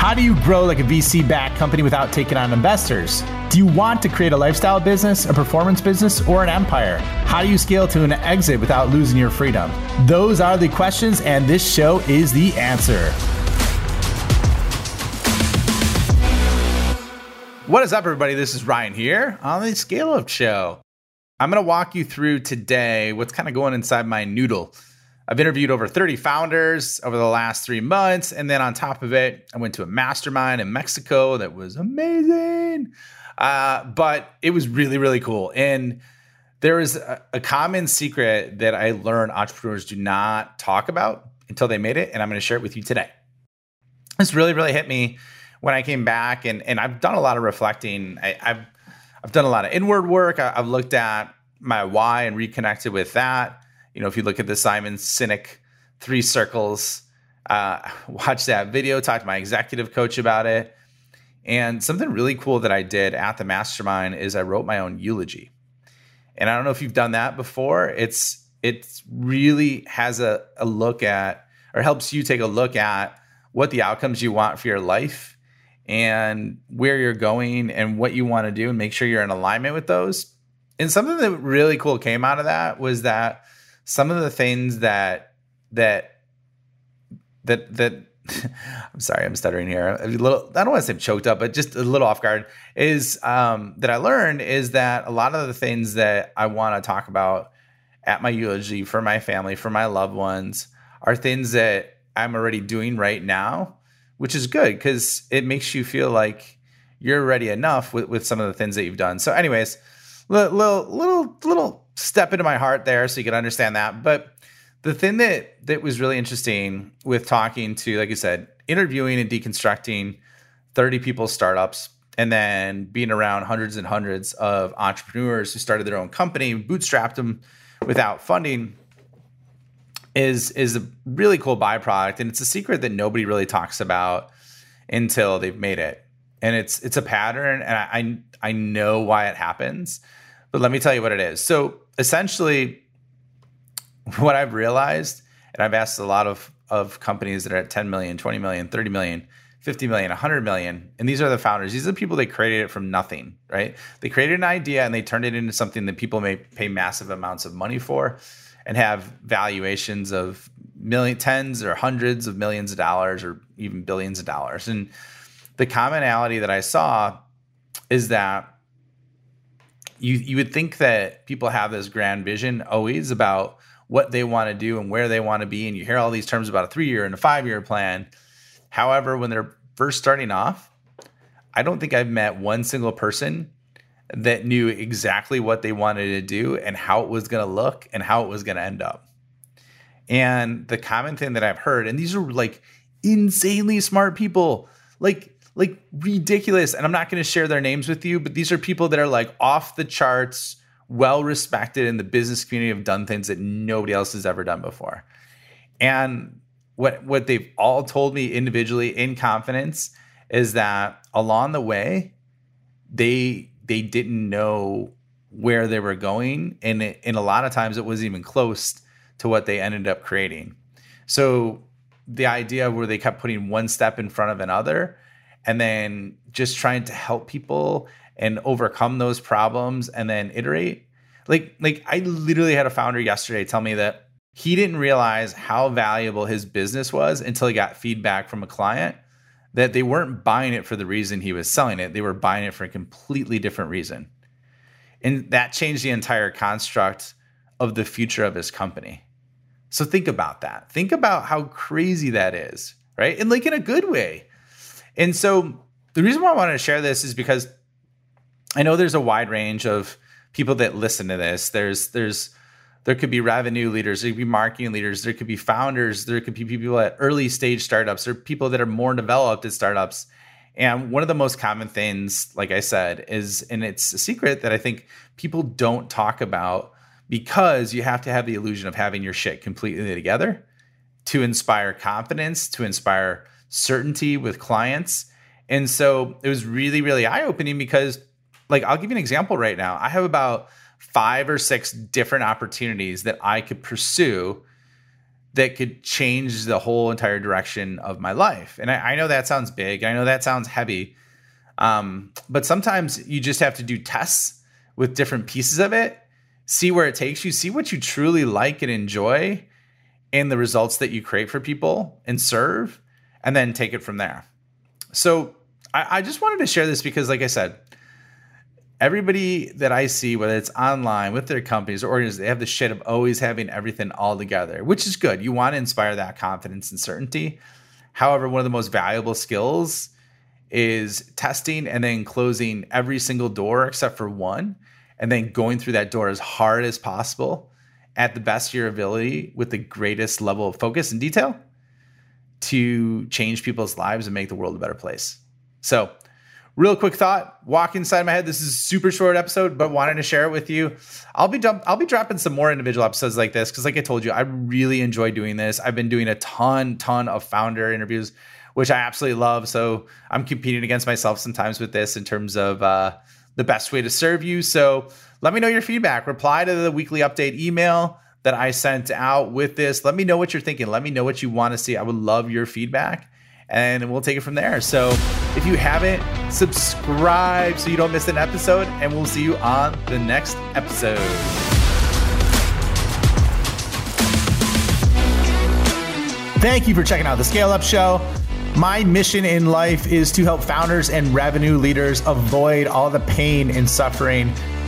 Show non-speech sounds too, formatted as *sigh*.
How do you grow like a VC backed company without taking on investors? Do you want to create a lifestyle business, a performance business, or an empire? How do you scale to an exit without losing your freedom? Those are the questions, and this show is the answer. What is up, everybody? This is Ryan here on the Scale Up Show. I'm going to walk you through today what's kind of going inside my noodle. I've interviewed over 30 founders over the last three months. And then on top of it, I went to a mastermind in Mexico that was amazing. Uh, but it was really, really cool. And there is a, a common secret that I learned entrepreneurs do not talk about until they made it. And I'm going to share it with you today. This really, really hit me when I came back. And, and I've done a lot of reflecting. I, have I've done a lot of inward work. I, I've looked at my why and reconnected with that you know, if you look at the Simon Sinek three circles, uh, *laughs* watch that video, talk to my executive coach about it. And something really cool that I did at the mastermind is I wrote my own eulogy. And I don't know if you've done that before. It's it really has a, a look at or helps you take a look at what the outcomes you want for your life and where you're going and what you want to do and make sure you're in alignment with those. And something that really cool came out of that was that some of the things that that that that *laughs* I'm sorry, I'm stuttering here. A little, I don't want to say choked up, but just a little off guard is um, that I learned is that a lot of the things that I want to talk about at my eulogy for my family, for my loved ones, are things that I'm already doing right now, which is good because it makes you feel like you're ready enough with, with some of the things that you've done. So, anyways, little little little, step into my heart there so you can understand that. But the thing that that was really interesting with talking to, like you said, interviewing and deconstructing 30 people's startups and then being around hundreds and hundreds of entrepreneurs who started their own company, bootstrapped them without funding is is a really cool byproduct and it's a secret that nobody really talks about until they've made it. And it's it's a pattern and I I, I know why it happens. But let me tell you what it is. So essentially, what I've realized, and I've asked a lot of, of companies that are at 10 million, 20 million, 30 million, 50 million, 100 million. And these are the founders. These are the people that created it from nothing, right? They created an idea and they turned it into something that people may pay massive amounts of money for and have valuations of million, tens or hundreds of millions of dollars or even billions of dollars. And the commonality that I saw is that you you would think that people have this grand vision always about what they want to do and where they want to be and you hear all these terms about a 3-year and a 5-year plan. However when they're first starting off i don't think i've met one single person that knew exactly what they wanted to do and how it was going to look and how it was going to end up. And the common thing that i've heard and these are like insanely smart people like like ridiculous. And I'm not going to share their names with you, but these are people that are like off the charts, well respected in the business community, have done things that nobody else has ever done before. And what what they've all told me individually in confidence is that along the way, they they didn't know where they were going, and it, and a lot of times it wasn't even close to what they ended up creating. So the idea where they kept putting one step in front of another and then just trying to help people and overcome those problems and then iterate. Like like I literally had a founder yesterday tell me that he didn't realize how valuable his business was until he got feedback from a client that they weren't buying it for the reason he was selling it. They were buying it for a completely different reason. And that changed the entire construct of the future of his company. So think about that. Think about how crazy that is, right? And like in a good way. And so the reason why I wanted to share this is because I know there's a wide range of people that listen to this. There's there's there could be revenue leaders, there could be marketing leaders, there could be founders, there could be people at early stage startups, or people that are more developed at startups. And one of the most common things, like I said, is, and it's a secret that I think people don't talk about because you have to have the illusion of having your shit completely together to inspire confidence, to inspire certainty with clients. And so it was really, really eye opening because, like, I'll give you an example right now. I have about five or six different opportunities that I could pursue that could change the whole entire direction of my life. And I, I know that sounds big. I know that sounds heavy. Um, but sometimes you just have to do tests with different pieces of it, see where it takes you, see what you truly like and enjoy, and the results that you create for people and serve, and then take it from there. So I, I just wanted to share this because, like I said, everybody that I see, whether it's online with their companies or organizations, they have the shit of always having everything all together, which is good. You want to inspire that confidence and certainty. However, one of the most valuable skills is testing and then closing every single door except for one, and then going through that door as hard as possible at the best of your ability with the greatest level of focus and detail to change people's lives and make the world a better place. So, real quick thought walk inside my head. This is a super short episode but wanted to share it with you. I'll be dump- i'll be dropping some more individual episodes like this because like i told you i really enjoy doing this. I've been doing a ton ton of founder interviews which i absolutely love. So i'm competing against myself sometimes with this in terms of uh, the best way to serve you. So let me know your feedback. Reply to the weekly update email that i sent out with this let me know what you're thinking let me know what you want to see i would love your feedback and we'll take it from there. So if you haven't, subscribe so you don't miss an episode, and we'll see you on the next episode. Thank you for checking out the Scale Up Show. My mission in life is to help founders and revenue leaders avoid all the pain and suffering